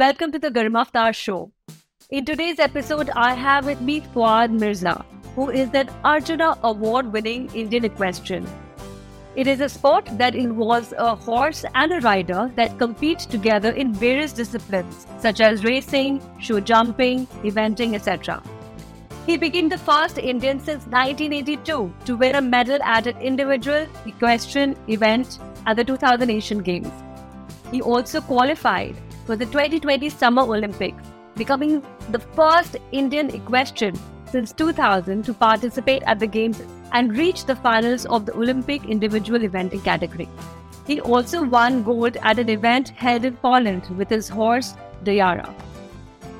Welcome to the Garmaftar Show. In today's episode, I have with me Fouaad Mirza, who is an Arjuna Award winning Indian equestrian. It is a sport that involves a horse and a rider that compete together in various disciplines such as racing, show jumping, eventing, etc. He became the first Indian since 1982 to win a medal at an individual equestrian event at the 2000 Asian Games. He also qualified for the 2020 Summer Olympics, becoming the first Indian equestrian since 2000 to participate at the Games and reach the finals of the Olympic individual eventing category. He also won gold at an event held in Poland with his horse, Dajara.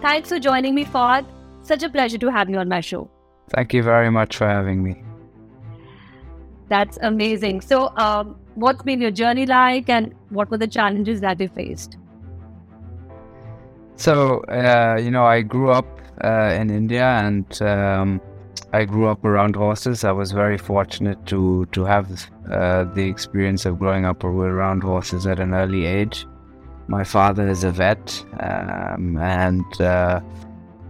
Thanks for joining me, Fouaad. Such a pleasure to have you on my show. Thank you very much for having me. That's amazing. So, um, what's been your journey like and what were the challenges that you faced? So, uh, you know, I grew up uh, in India and um, I grew up around horses. I was very fortunate to to have uh, the experience of growing up around horses at an early age. My father is a vet, um, and uh,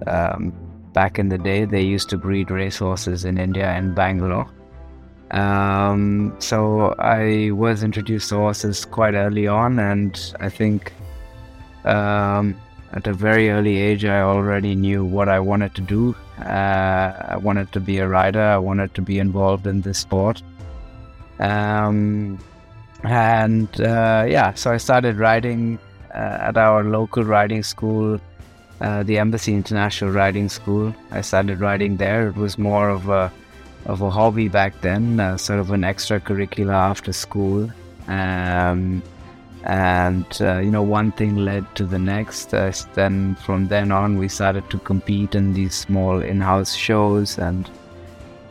um, back in the day, they used to breed racehorses in India and Bangalore. Um, so I was introduced to horses quite early on, and I think um, at a very early age, I already knew what I wanted to do. Uh, I wanted to be a rider. I wanted to be involved in this sport. Um, and uh, yeah, so I started riding uh, at our local riding school, uh, the Embassy International Riding School. I started riding there. It was more of a of a hobby back then, uh, sort of an extracurricular after school. Um, and uh, you know one thing led to the next uh, then from then on we started to compete in these small in-house shows and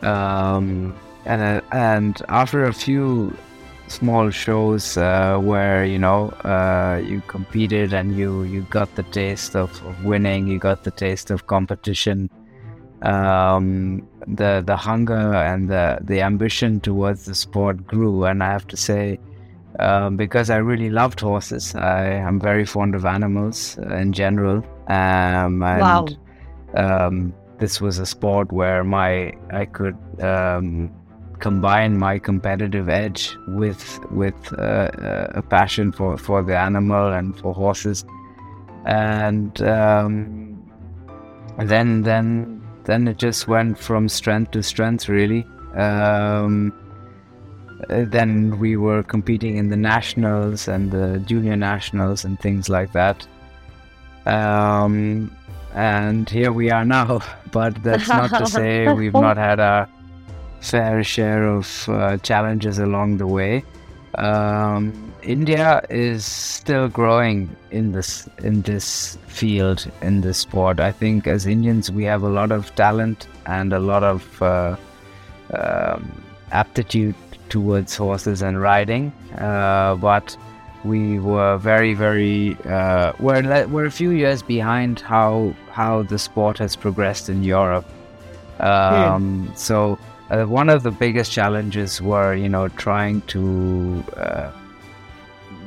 um, and uh, and after a few small shows uh, where you know uh, you competed and you you got the taste of, of winning you got the taste of competition um, the the hunger and the the ambition towards the sport grew. And I have to say um, because I really loved horses. I am very fond of animals in general. Um, and, wow. Um, this was a sport where my I could um, combine my competitive edge with with uh, uh, a passion for, for the animal and for horses, and um, then then then it just went from strength to strength really. Um, then we were competing in the nationals and the junior nationals and things like that. Um, and here we are now. But that's not to say we've not had a fair share of uh, challenges along the way. Um, India is still growing in this in this field in this sport. I think as Indians we have a lot of talent and a lot of uh, um, aptitude towards horses and riding, uh, but we were very, very uh, we're we're a few years behind how how the sport has progressed in Europe. Um, yeah. So uh, one of the biggest challenges were you know trying to uh,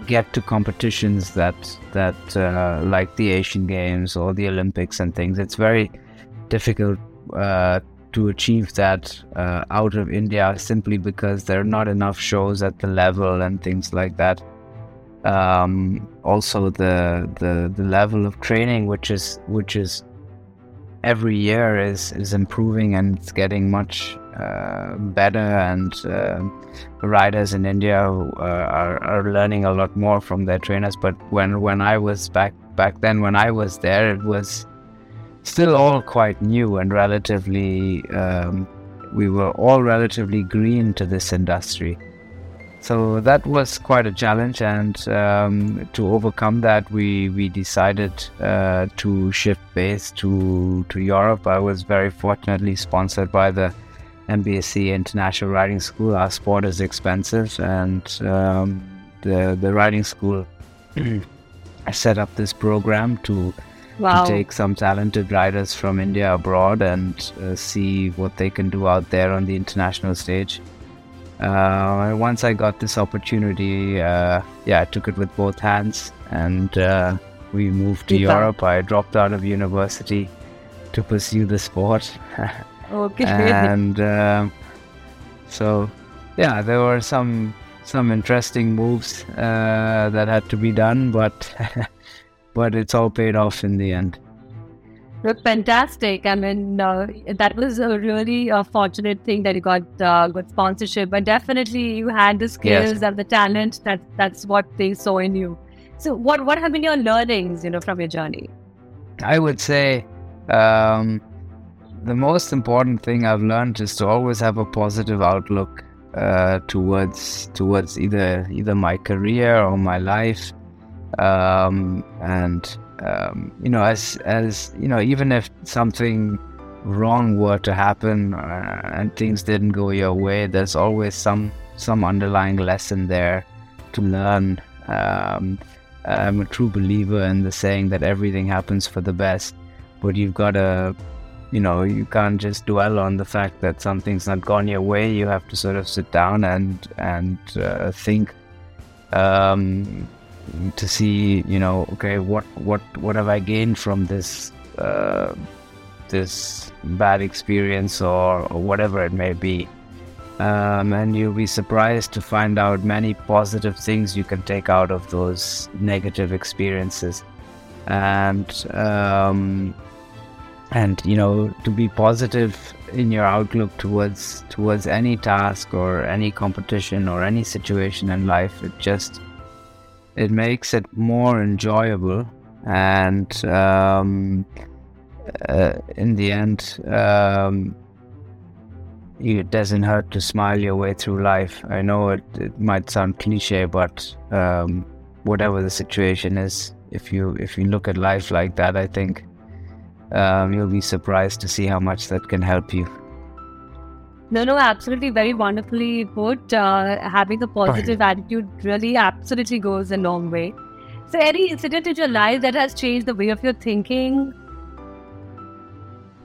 get to competitions that that uh, like the Asian Games or the Olympics and things. It's very difficult uh, to achieve that uh, out of India simply because there are not enough shows at the level and things like that. Um, also, the, the the level of training, which is which is every year is is improving and it's getting much uh, better, and uh, riders in India uh, are are learning a lot more from their trainers. But when when I was back back then, when I was there, it was still all quite new and relatively, um, we were all relatively green to this industry. So that was quite a challenge, and um, to overcome that, we we decided uh, to shift base to to Europe. I was very fortunately sponsored by the Embassy International Riding School. Our sport is expensive, and um, the the riding school set up this program to wow. to take some talented riders from India abroad and uh, see what they can do out there on the international stage. Uh, once I got this opportunity, uh, yeah, I took it with both hands, and uh, we moved to Europe. I dropped out of university to pursue the sport. okay. And uh, so, yeah, there were some some interesting moves uh, that had to be done, but but it's all paid off in the end. Look, fantastic. I mean, uh, that was a really uh, fortunate thing that you got uh, good sponsorship, but definitely you had the skills yes. and the talent. That that's what they saw in you. So, what what have been your learnings, you know, from your journey? I would say um, the most important thing I've learned is to always have a positive outlook uh, towards towards either either my career or my life, um, and um, you know, as as you know, even if something wrong were to happen uh, and things didn't go your way, there's always some some underlying lesson there to learn. Um, I'm a true believer in the saying that everything happens for the best, but you've got to, you know, you can't just dwell on the fact that something's not gone your way. You have to sort of sit down and and uh, think. Um, to see you know okay what what what have i gained from this uh, this bad experience or, or whatever it may be. Um, and you'll be surprised to find out many positive things you can take out of those negative experiences. And um, and you know to be positive in your outlook towards towards any task or any competition or any situation in life it just it makes it more enjoyable and um, uh, in the end um, it doesn't hurt to smile your way through life. I know it, it might sound cliche but um, whatever the situation is if you if you look at life like that i think um, you'll be surprised to see how much that can help you no, no, absolutely. Very wonderfully put. Uh, having a positive attitude really absolutely goes a long way. So, any incident in your life that has changed the way of your thinking?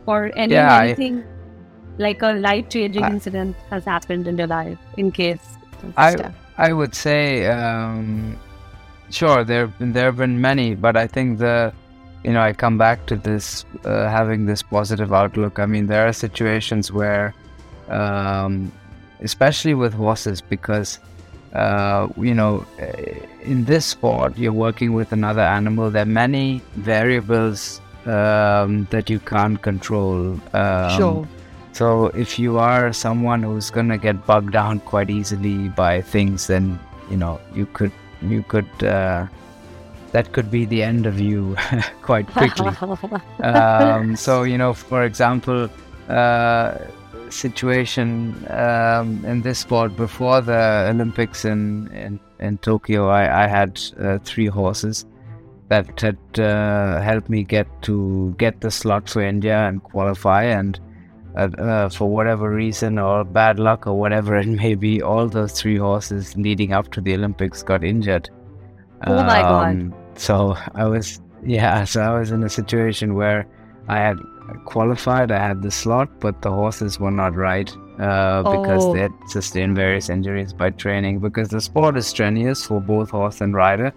Or any, yeah, anything I, like a life changing incident has happened in your life, in case? I, I would say, um, sure, there, there have been many, but I think the you know, I come back to this uh, having this positive outlook. I mean, there are situations where um, especially with horses, because uh, you know, in this sport, you're working with another animal. There are many variables um, that you can't control. Um, sure. So if you are someone who's gonna get bogged down quite easily by things, then you know you could you could uh, that could be the end of you quite quickly. um, so you know, for example, uh, situation um, in this sport before the Olympics in in, in Tokyo. I, I had uh, three horses that had uh, helped me get to get the slot for India and qualify. And uh, uh for whatever reason or bad luck or whatever it may be, all those three horses leading up to the Olympics got injured. Oh my um, god! So I was yeah, so I was in a situation where I had qualified. I had the slot, but the horses were not right uh, because oh. they had sustained various injuries by training. Because the sport is strenuous for both horse and rider,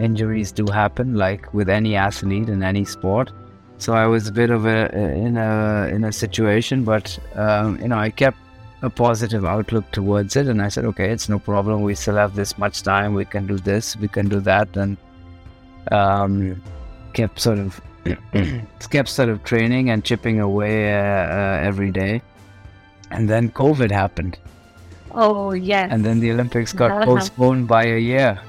injuries do happen, like with any athlete in any sport. So I was a bit of a in a in a situation, but um, you know I kept a positive outlook towards it, and I said, okay, it's no problem. We still have this much time. We can do this. We can do that, and um, kept sort of kept sort of training and chipping away uh, uh, every day. And then COVID happened. Oh, yes. And then the Olympics got postponed by a year.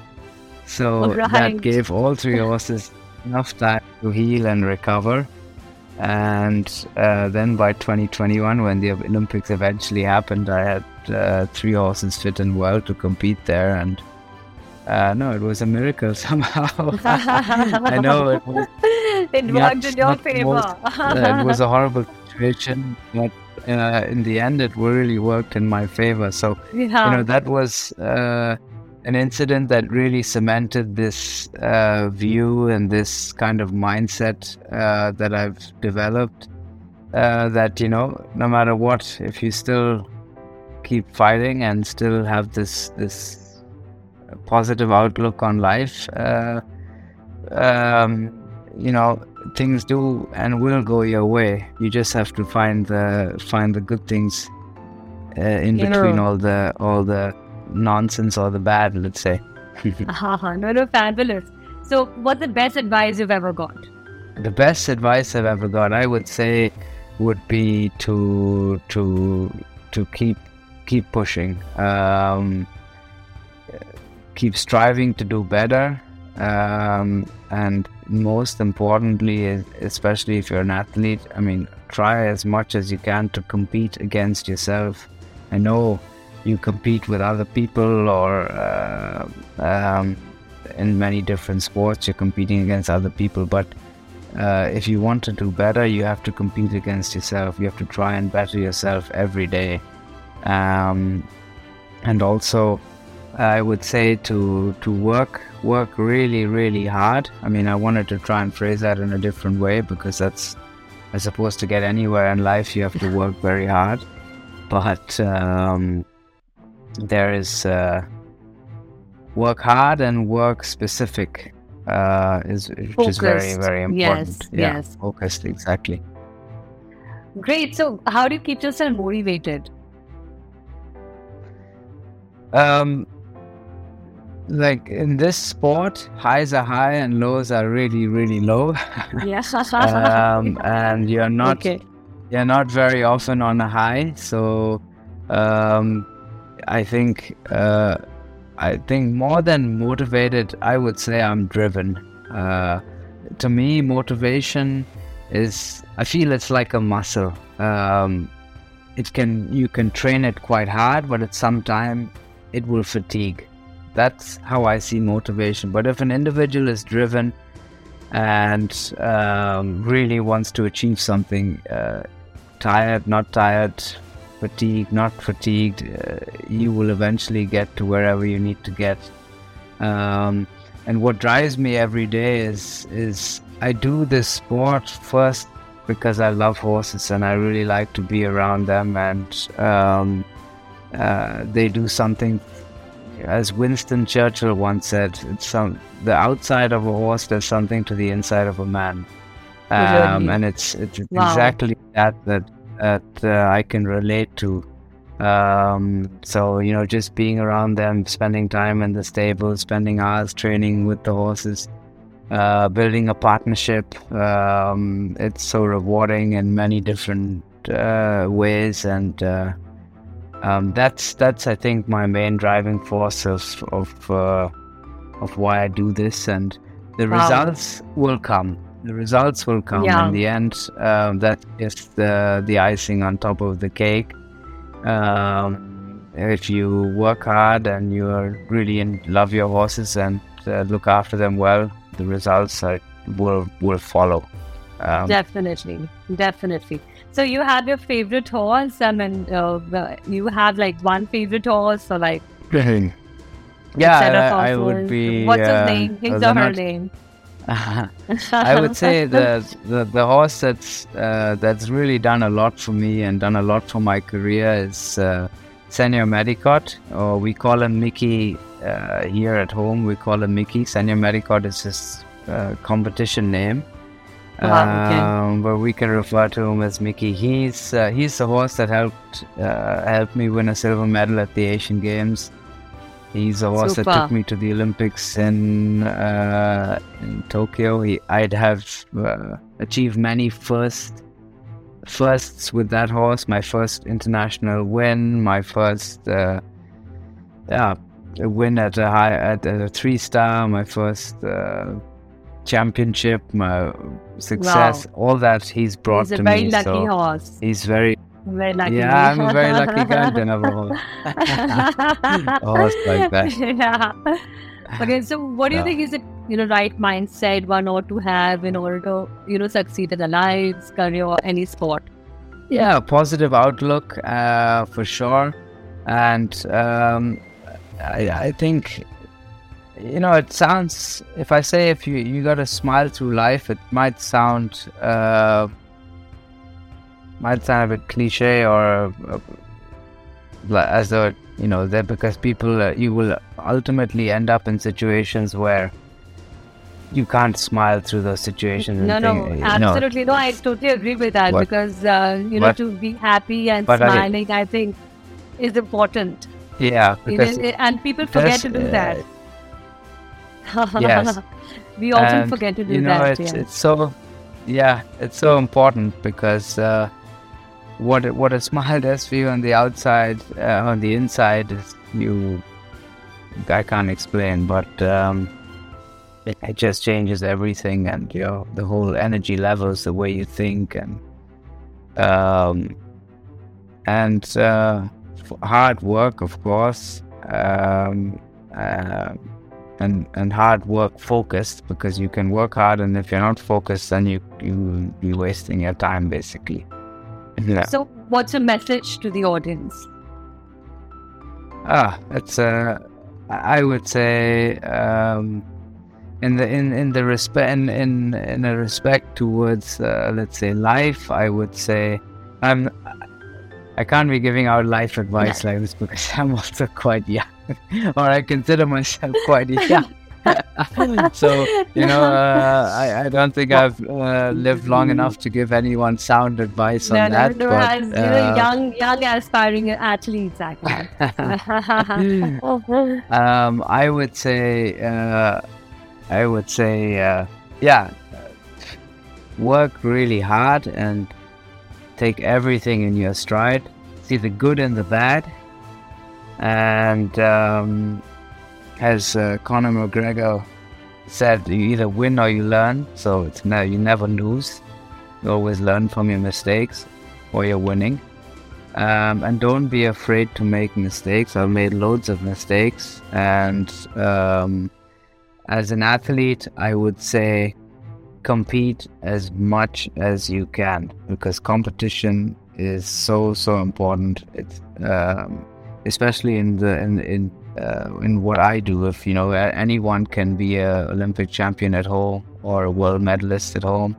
So right. that gave all three horses enough time to heal and recover. And uh, then by 2021, when the Olympics eventually happened, I had uh, three horses fit and well to compete there. And uh, no, it was a miracle somehow. I know it was. It worked in your favor. Uh, it was a horrible situation, but uh, in the end, it really worked in my favor. So, yeah. you know, that was uh, an incident that really cemented this uh, view and this kind of mindset uh, that I've developed. that, you know, no matter what, if you still keep fighting and still have this, this, positive outlook on life, uh, um, you know, things do and will go your way. You just have to find the find the good things uh, in You between know- all the all the nonsense or the bad. Let's say. Haha, no, no, fabulous. So, what's the best advice you've ever got? The best advice I've ever got, I would say, would be to to to keep keep pushing, um, keep striving to do better, um, and most importantly, especially if you're an athlete, I mean, try as much as you can to compete against yourself. I know you compete with other people or uh, um, in many different sports you're competing against other people but uh, if you want to do better you have to compete against yourself you have to try and better yourself every day um, and also i would say to to work work really really hard i mean i wanted to try and phrase that in a different way because that's i suppose to get anywhere in life you have to work very hard but um, there is uh, work hard and work specific uh, is which is very very Yes, important. yeah, yes. focused exactly. Great. So, how do you keep yourself motivated? Um, like in this sport, highs are high and lows are really really low. Yeah. um, and you're not okay. you're not very often on a high. So um, I think uh, I think more than motivated, I would say I'm driven. Uh, to me, motivation is I feel it's like a muscle. Um, it can you can train it quite hard, but at some time it will fatigue. That's how I see motivation. But if an individual is driven and um, really wants to achieve something, uh, tired, not tired, fatigued, not fatigued, uh, you will eventually get to wherever you need to get. Um, and what drives me every day is is I do this sport first because I love horses and I really like to be around them and um, uh, they do something as Winston Churchill once said, it's some the outside of a horse does something to the inside of a man, um, and it's it's Wow. exactly that that that uh, I can relate to. Um, so you know, just being around them, spending time in the stable, spending hours training with the horses, uh, building a partnership. Um, it's so rewarding in many different uh, ways, and uh, um, that's that's I think my main driving force of of uh, of why I do this, and the Wow. results will come. The results will come Yeah. in the end. Um, that's the the icing on top of the cake. Um, if you work hard and you really in, love your horses and uh, look after them well, the results are, will will follow. Um, Definitely, definitely. So you have your favorite horse, I mean, uh, you have like one favorite horse, or like yeah, I, I would be. What's uh, his name? His or her not- name? I would say the, the the horse that's uh, that's really done a lot for me and done a lot for my career is uh, Seigneur Medicott, or we call him Mickey uh, here at home. We call him Mickey. Seigneur Medicott is his uh, competition name, Wow, okay. um, but we can refer to him as Mickey. He's uh, he's the horse that helped uh, helped me win a silver medal at the Asian Games. He's the horse that took me to the Olympics in uh, in Tokyo. He, I'd have uh, achieved many first firsts with that horse. My first international win, my first uh, yeah a win at a high at a three star, my first uh, championship, my success, all that he's brought to me. He's a very lucky so horse. he's very Very lucky. yeah. I'm a very lucky guy to have a horse. A horse like that. yeah. Okay, so what do you Yeah. think is the you know right mindset one ought to have in order to you know succeed in their lives, career, or any sport? Yeah, positive outlook uh, for sure, and um, I, I think you know it sounds. If I say if you you got to smile through life, it might sound uh, might sound a bit cliche or uh, as though you know that because people uh, you will ultimately end up in situations where you can't smile through those situations. No, no, absolutely. No, I totally agree with that but, because, uh, you know, but, to be happy and smiling, I, I, think, is important. Yeah. Because and people forget to do uh, that. Yes. we often and, forget to do you know, that. It's, yeah. it's so, yeah, it's so important because uh, what what a smile does for you on the outside, uh, on the inside, is you. I can't explain, but um, it, it just changes everything and you know the whole energy levels the way you think and um and uh, hard work of course um uh, and and hard work focused because you can work hard and if you're not focused then you you be wasting your time basically yeah. so what's a message to the audience ah it's a i would say um in the in in the respect in in, in a respect towards uh, let's say life i would say i'm i can't be giving out life advice like this because i'm also quite young. Or i consider myself quite young. So you know uh, I, I don't think i've uh, lived long enough to give anyone sound advice on no, that no, no, but, as, you know, uh, young young aspiring athletes actually. Um, i would say uh, I would say, uh, yeah, work really hard and take everything in your stride. See the good and the bad. And um, as uh, Conor McGregor said, you either win or you learn. So it's no, you never lose. You always learn from your mistakes, or you're winning. Um, and don't be afraid to make mistakes. I've made loads of mistakes, and um, as an athlete, I would say compete as much as you can because competition is so so important. It's um, especially in the in in uh, in what I do. If you know anyone can be a Olympic champion at home or a world medalist at home,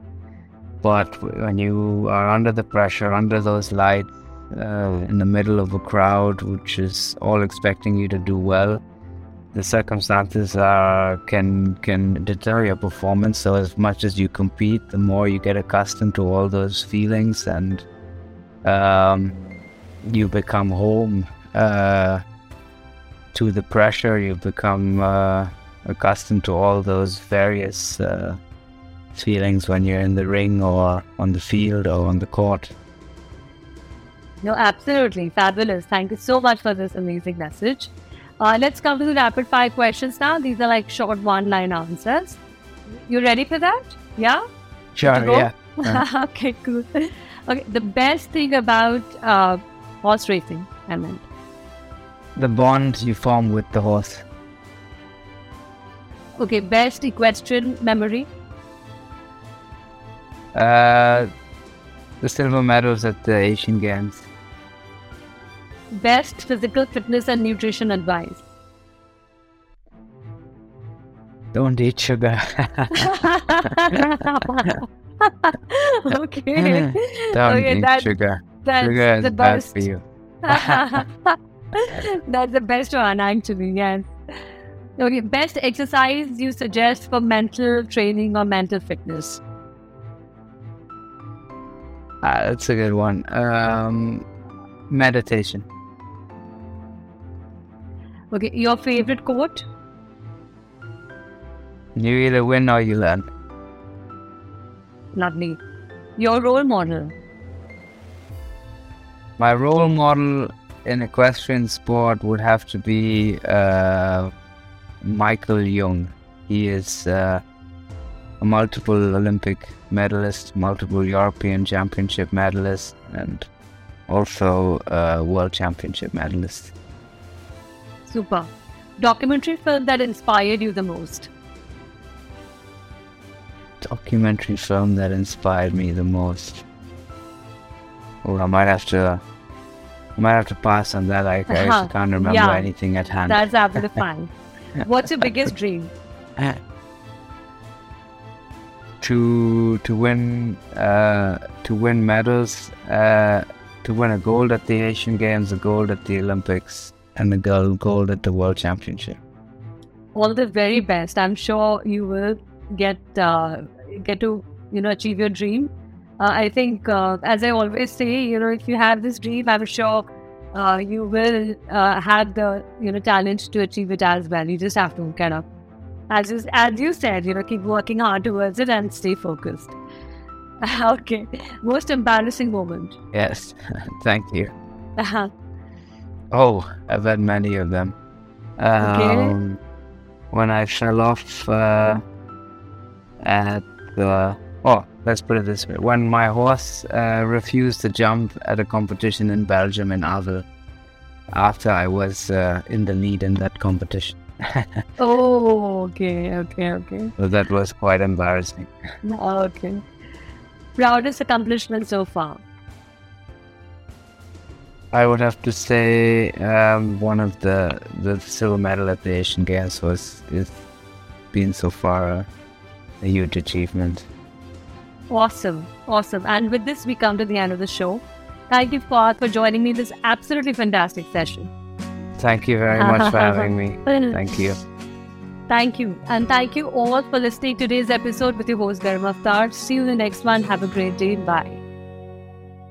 but when you are under the pressure, under those lights, uh, in the middle of a crowd which is all expecting you to do well the circumstances uh, can can deter your performance. So as much as you compete, the more you get accustomed to all those feelings, and um, you become home uh, to the pressure. You become uh, accustomed to all those various uh, feelings when you're in the ring or on the field or on the court. No, absolutely fabulous. Thank you so much for this amazing message. Uh, let's come to the rapid fire questions now. These are like short one line answers. You ready for that? Yeah? Sure, yeah. okay, cool. Okay, the best thing about uh, horse racing, I meant. The bond you form with the horse. Okay, best equestrian memory? Uh, the silver medals at the Asian Games best physical fitness and nutrition advice? Don't eat sugar. okay. Don't okay, eat that, sugar. That's sugar is the bad for you. that's the best one, actually. Yes. Okay. Best exercise you suggest for mental training or mental fitness? Ah, that's a good one. Um, meditation. Okay, your favorite quote? You either win or you learn. Lovely. Your role model? My role model in equestrian sport would have to be uh, Michael Jung. He is uh, a multiple Olympic medalist, multiple European Championship medalist, and also a World Championship medalist. Super. Documentary film that inspired you the most? Documentary film that inspired me the most. Oh, I might have to. I might have to pass on that. I, I can't remember yeah, anything at hand. That's absolutely fine. What's your biggest dream? to to win uh, to win medals, uh, to win a gold at the Asian Games, a gold at the Olympics, and the girl gold at the World Championship. All the very best. I'm sure you will get uh, get to you know achieve your dream. Uh, I think, uh, as I always say, you know, if you have this dream, I'm sure uh, you will uh, have the you know talent to achieve it as well. You just have to kind of, as you, as you said, you know, keep working hard towards it and stay focused. okay, most embarrassing moment. Yes, thank you. Uh-huh. Oh, I've had many of them. Um, okay. When I fell off uh, at the oh, let's put it this way: when my horse uh, refused to jump at a competition in Belgium in Arville, after I was uh, in the lead in that competition. oh, okay, okay, okay. So that was quite embarrassing. okay. Proudest accomplishment so far? I would have to say um, one of the the silver medal at the Asian Games was is been so far a, a huge achievement. Awesome, awesome. And with this, we come to the end of the show. Thank you, Fouaad, for joining me this absolutely fantastic session. Thank you very much for having me. Thank you. Thank you. And thank you all for listening to today's episode with your host, Garima Aftar. See you in the next one. Have a great day. Bye.